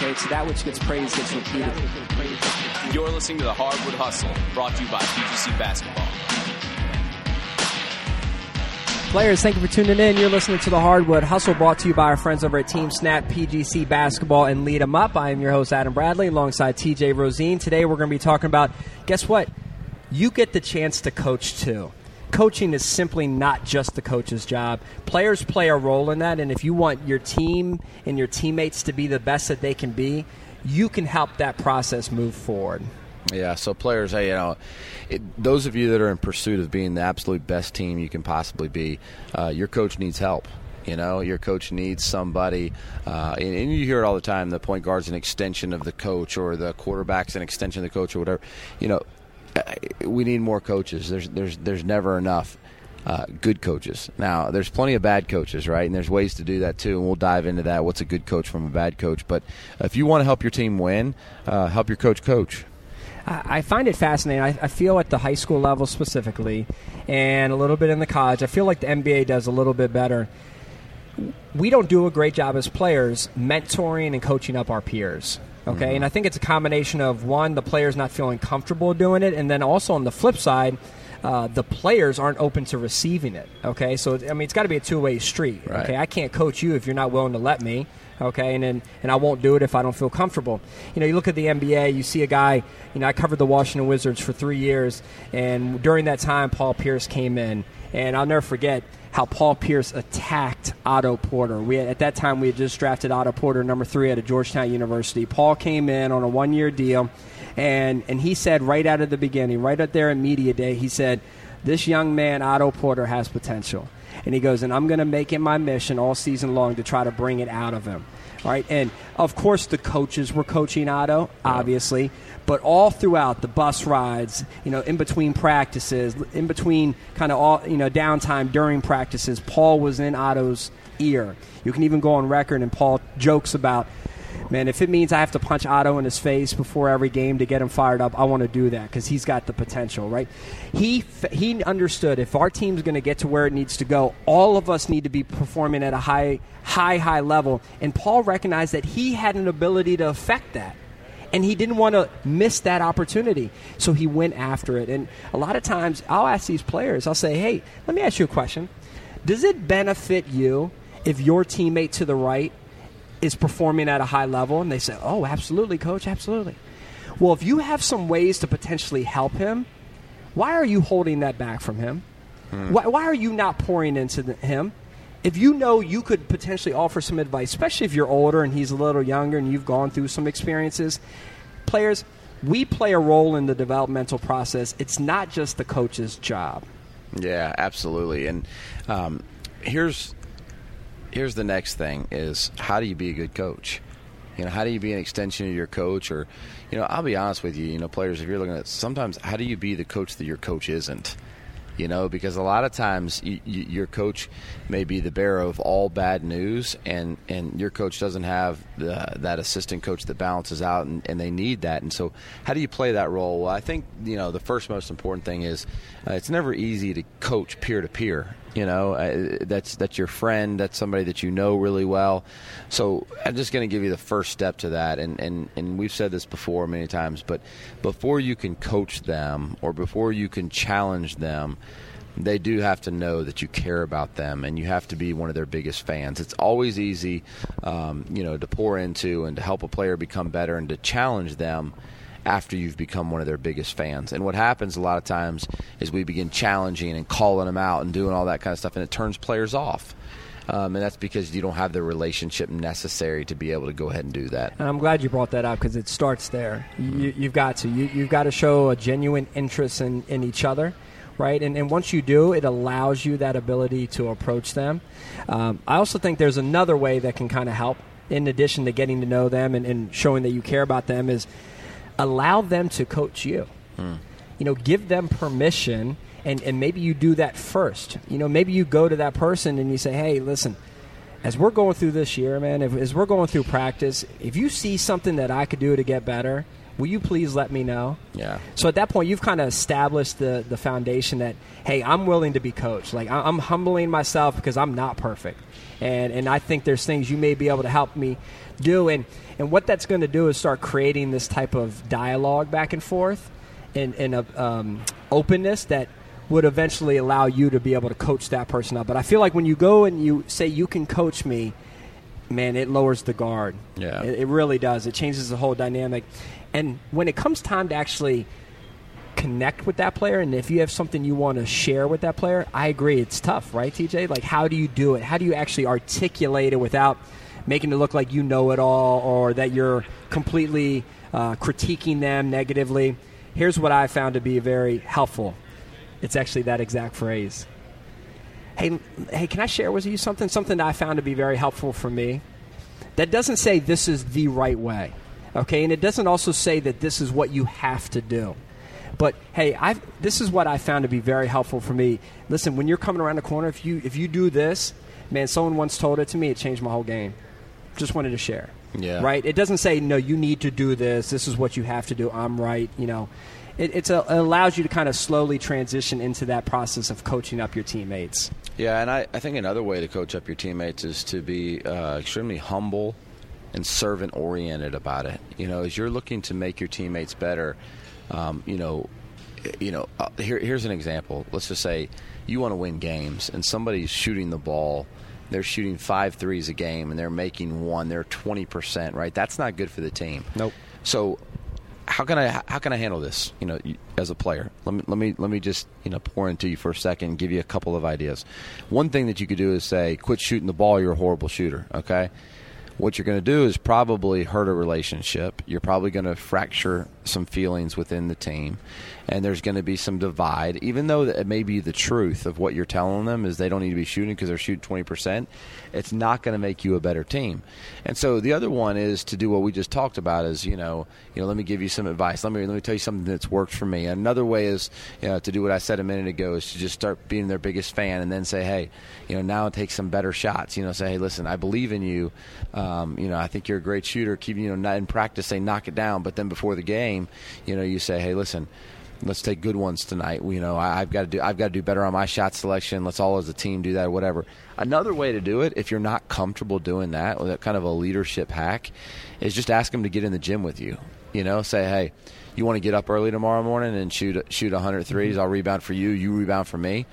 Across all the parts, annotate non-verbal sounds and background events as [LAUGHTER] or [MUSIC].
Okay, so that which gets praised gets repeated. You're listening to the Hardwood Hustle, brought to you by PGC Basketball. Players, thank you for tuning in. You're listening to the Hardwood Hustle brought to you by our friends over at TeamSnap, PGC Basketball, and Lead 'em Up. I am your host, Adam Bradley, alongside TJ Rosene. Today we're going to be talking about guess what? You get the chance to coach too. Coaching is simply not just the coach's job. Players play a role in that, and if you want your team and your teammates to be the best that they can be, you can help that process move forward. Yeah, so players, hey, you know, it, those of you that are in pursuit of being the absolute best team you can possibly be, uh, your coach needs help. You know, your coach needs somebody, uh, and, and, you hear it all the time. The point guard's an extension of the coach, or the quarterback's an extension of the coach, or whatever. You know, we need more coaches. There's there's there's never enough. Uh, good coaches. Now, there's plenty of bad coaches, right? And there's ways to do that too, and we'll dive into that. What's a good coach from a bad coach? But if you want to help your team win, uh, help your coach coach. I find it fascinating. I, I, feel at the high school level specifically, and a little bit in the college, I feel like the NBA does a little bit better. We don't do a great job as players mentoring and coaching up our peers. Okay, mm-hmm. and I think it's a combination of one, the players not feeling comfortable doing it, and then also on the flip side, uh, the players aren't open to receiving it. Okay, so I mean, it's got to be a two way street. Right. Okay, I can't coach you if you're not willing to let me okay, and then, and I won't do it if I don't feel comfortable. You know, you look at the NBA, you see a guy. You know, I covered the Washington Wizards for three years, and during that time, Paul Pierce came in, and I'll never forget how Paul Pierce attacked Otto Porter. We had, at that time we had just drafted Otto Porter, number three at a Georgetown University. Paul came in on a one-year deal, and and he said right out of the beginning, right up there in media day, he said, "This young man, Otto Porter, has potential." And he goes, and I'm going to make it my mission all season long to try to bring it out of him. All right, and of course the coaches were coaching Otto, obviously, but all throughout the bus rides, you know, in between practices, in between kind of all you know downtime during practices, Paul was in Otto's ear. You can even go on record, and Paul jokes about man, if it means I have to punch Otto in his face before every game to get him fired up, I want to do that because he's got the potential, right? He he understood if our team's going to get to where it needs to go, all of us need to be performing at a high high high level, and Paul recognized that he had an ability to affect that. And he didn't want to miss that opportunity. So he went after it. And a lot of times I'll ask these players, I'll say, hey, let me ask you a question. Does it benefit you if your teammate to the right is performing at a high level and they say, "Oh, absolutely, coach, absolutely." Well, if you have some ways to potentially help him, why are you holding that back from him? Hmm. Why, why, are you not pouring into the, him? If you know you could potentially offer some advice, especially if you're older and he's a little younger and you've gone through some experiences, players, we play a role in the developmental process. It's not just the coach's job. Yeah, absolutely. And um, here's here's the next thing is how do you be a good coach? You know, how do you be an extension of your coach? Or, you know, I'll be honest with you, you know, players, if you're looking at sometimes, how do you be the coach that your coach isn't? You know, because a lot of times you, you, your coach may be the bearer of all bad news, and, and your coach doesn't have the, that assistant coach that balances out, and, and they need that. And so, how do you play that role? Well, I think, you know, the first most important thing is uh, it's never easy to coach peer to peer you know, uh, that's that's your friend. That's somebody that you know really well. So I'm just going to give you the first step to that. And, and and we've said this before many times, but before you can coach them or before you can challenge them, they do have to know that you care about them and you have to be one of their biggest fans. It's always easy, um, you know, to pour into and to help a player become better and to challenge them after you've become one of their biggest fans. And what happens a lot of times is we begin challenging and calling them out and doing all that kind of stuff, and it turns players off. Um, and that's because you don't have the relationship necessary to be able to go ahead and do that. And I'm glad you brought that up because it starts there. You, have got to. You, have got to show a genuine interest in, in each other right? And, and once you do, it allows you that ability to approach them. Um, I also think there's another way that can kind of help in addition to getting to know them and, and showing that you care about them, is allow them to coach you. Hmm. You know, give them permission, and, and maybe you do that first. You know, maybe you go to that person and you say, hey, listen, as we're going through this year, man, if, as we're going through practice, if you see something that I could do to get better, will you please let me know? Yeah. So at that point, you've kind of established the, the foundation that, hey, I'm willing to be coached. Like, I- I'm humbling myself because I'm not perfect. And, and I think there's things you may be able to help me do. And, and what that's going to do is start creating this type of dialogue back and forth and, and a, um, openness that would eventually allow you to be able to coach that person up. But I feel like when you go and you say, you can coach me, man, it lowers the guard. Yeah. It, it really does. It changes the whole dynamic. And when it comes time to actually connect with that player, and if you have something you want to share with that player, I agree. It's tough, right, TJ? Like, how do you do it? How do you actually articulate it without making it look like you know it all or that you're completely uh, critiquing them negatively? Here's what I found to be very helpful. It's actually that exact phrase. Hey, hey, can I share with you something? Something that I found to be very helpful for me. That doesn't say this is the right way, okay? And it doesn't also say that this is what you have to do. But hey, I this is what I found to be very helpful for me. Listen, when you're coming around the corner, if you if you do this, man, someone once told it to me, it changed my whole game. Just wanted to share. Yeah. Right. It doesn't say no. You need to do this. This is what you have to do. I'm right. You know, it, it's a, it allows you to kind of slowly transition into that process of coaching up your teammates. Yeah, and I, I think another way to coach up your teammates is to be uh, extremely humble and servant oriented about it. You know, as you're looking to make your teammates better, um, you know, you know, uh, here, here's an example. Let's just say you want to win games, and somebody's shooting the ball. They're shooting five threes a game, and they're making one. They're twenty percent, right? That's not good for the team. Nope. So, how can I how can I handle this? You know, as a player, let me let me let me just you know pour into you for a second, and give you a couple of ideas. One thing that you could do is say, "Quit shooting the ball. You're a horrible shooter." Okay. What you're going to do is probably hurt a relationship. You're probably going to fracture some feelings within the team, and there's going to be some divide. Even though it may be the truth of what you're telling them is they don't need to be shooting because they're shooting 20 percent, it's not going to make you a better team. And so the other one is to do what we just talked about. Is you know, you know, let me give you some advice. Let me let me tell you something that's worked for me. Another way is you know, to do what I said a minute ago is to just start being their biggest fan, and then say, hey, you know, now take some better shots. You know, say, hey, listen, I believe in you. Uh, Um, you know, I think you're a great shooter. Keep you know, in practice, they knock it down, but then before the game, you know, you say, hey, listen let's take good ones tonight. You know, I, I've got to do I've got to do better on my shot selection. Let's all as a team do that, or whatever. Another way to do it, if you're not comfortable doing that, with that kind of a leadership hack, is just ask them to get in the gym with you. You know, say, hey, you want to get up early tomorrow morning and shoot shoot 100 threes? I'll rebound for you. You rebound for me.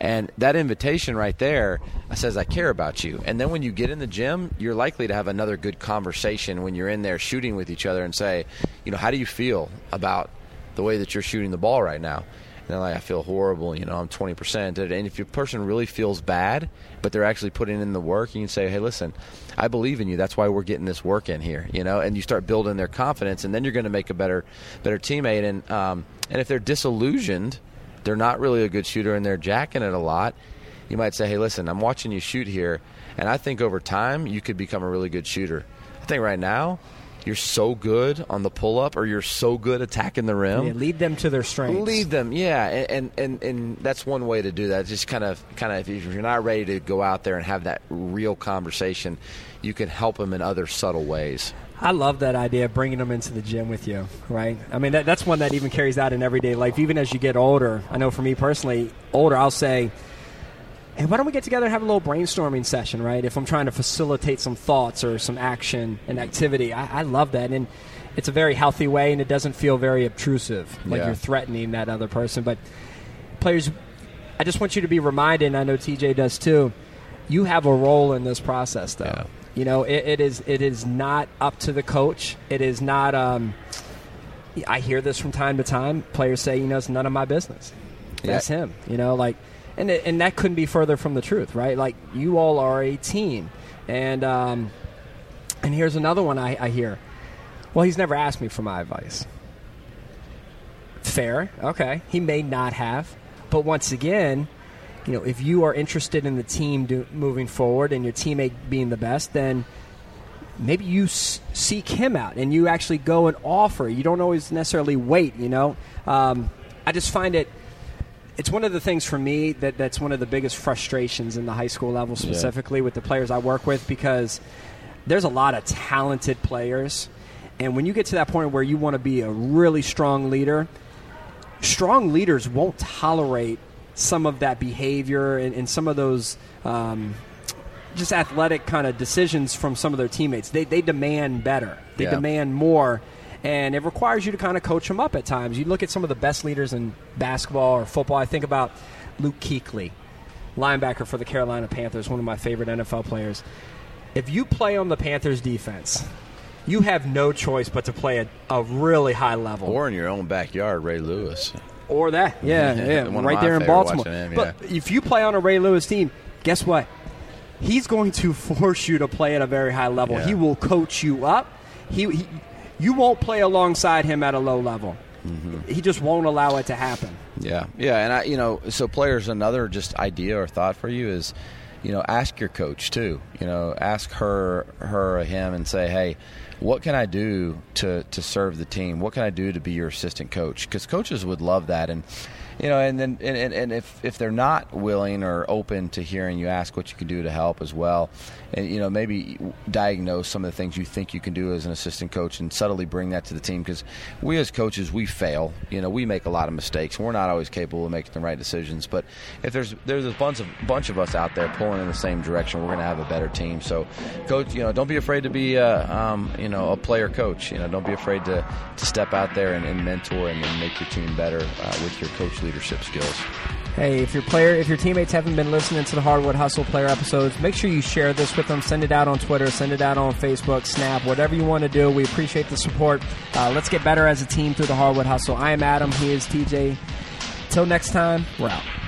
And that invitation right there says, I care about you. And then when you get in the gym, you're likely to have another good conversation when you're in there shooting with each other and say, you know, how do you feel about the way that you're shooting the ball right now? And they're like, I feel horrible. You know, I'm 20%. And if your person really feels bad, but they're actually putting in the work, you can say, hey, listen, I believe in you. That's why we're getting this work in here. You know, and you start building their confidence, and then you're going to make a better, better teammate. And um, and if they're disillusioned, they're not really a good shooter and they're jacking it a lot, you might say, hey, listen, I'm watching you shoot here, and I think over time you could become a really good shooter. I think right now you're so good on the pull up or you're so good attacking the rim. Yeah, lead them to their strengths. Lead them, yeah, and, and and that's one way to do that. Just kind of, kind of, if you're not ready to go out there and have that real conversation, you can help them in other subtle ways. I love that idea of bringing them into the gym with you, right? I mean, that, that's one that even carries out in everyday life. Even as you get older, I know for me personally, older, I'll say, hey, why don't we get together and have a little brainstorming session, right? If I'm trying to facilitate some thoughts or some action and activity, I, I love that. And it's a very healthy way, and it doesn't feel very obtrusive, like Yeah. you're threatening that other person. But players, I just want you to be reminded, and I know TJ does too, you have a role in this process, though. Yeah. You know, it, it is it is not up to the coach. It is not. Um, I hear this from time to time. Players say, you know, it's none of my business. That's Yeah. him. You know, like, and it, and that couldn't be further from the truth, right? Like, you all are a team, and um, and here's another one I, I hear. Well, he's never asked me for my advice. Fair, okay. He may not have, but once again, you know, if you are interested in the team do, moving forward and your teammate being the best, then maybe you s- seek him out and you actually go and offer. You don't always necessarily wait. You know, um, I just find it. It's one of the things for me that that's one of the biggest frustrations in the high school level, specifically with the players I work with, because there's a lot of talented players, and when you get to that point where you want to be a really strong leader, strong leaders won't tolerate some of that behavior and, and some of those um, just athletic kind of decisions from some of their teammates. They, they demand better, they Yeah. demand more, and it requires you to kind of coach them up at times. You look at some of the best leaders in basketball or football. I think about Luke Kuechly, linebacker for the Carolina Panthers, one of my favorite NFL players. If you play on the Panthers defense, you have no choice but to play at a really high level Or in your own backyard, Ray Lewis. or that. Yeah, Yeah, yeah, right there in Baltimore. him, But if you play on a Ray Lewis team, guess what? He's going to [LAUGHS] force you to play at a very high level. Yeah. He will coach you up. He, he you won't play alongside him at a low level. Mm-hmm. He just won't allow it to happen. Yeah, yeah, and I, you know, so players, another just idea or thought for you is, you know, ask your coach too. You know, ask her, her, or him, and say, hey, what can I do to to serve the team? What can I do to be your assistant coach? Because coaches would love that, and you know, and then and, and, and if if they're not willing or open to hearing you, ask what you can do to help as well, and you know, maybe diagnose some of the things you think you can do as an assistant coach, and subtly bring that to the team. Because we as coaches, we fail. You know, we make a lot of mistakes. We're not always capable of making the right decisions. But if there's there's a bunch of bunch of us out there pulling in the same direction, we're going to have a better team. So, coach, you know, don't be afraid to be a um, you know a player coach. You know, don't be afraid to to step out there and, and mentor and, and make your team better uh, with your coach leadership skills. Hey, if your player, if your teammates haven't been listening to the Hardwood Hustle player episodes, make sure you share this with them. Send it out on Twitter, send it out on Facebook, Snap, whatever you want to do. We appreciate the support. Uh, let's get better as a team through the Hardwood Hustle. I am Adam. He is TJ. Till next time, we're out.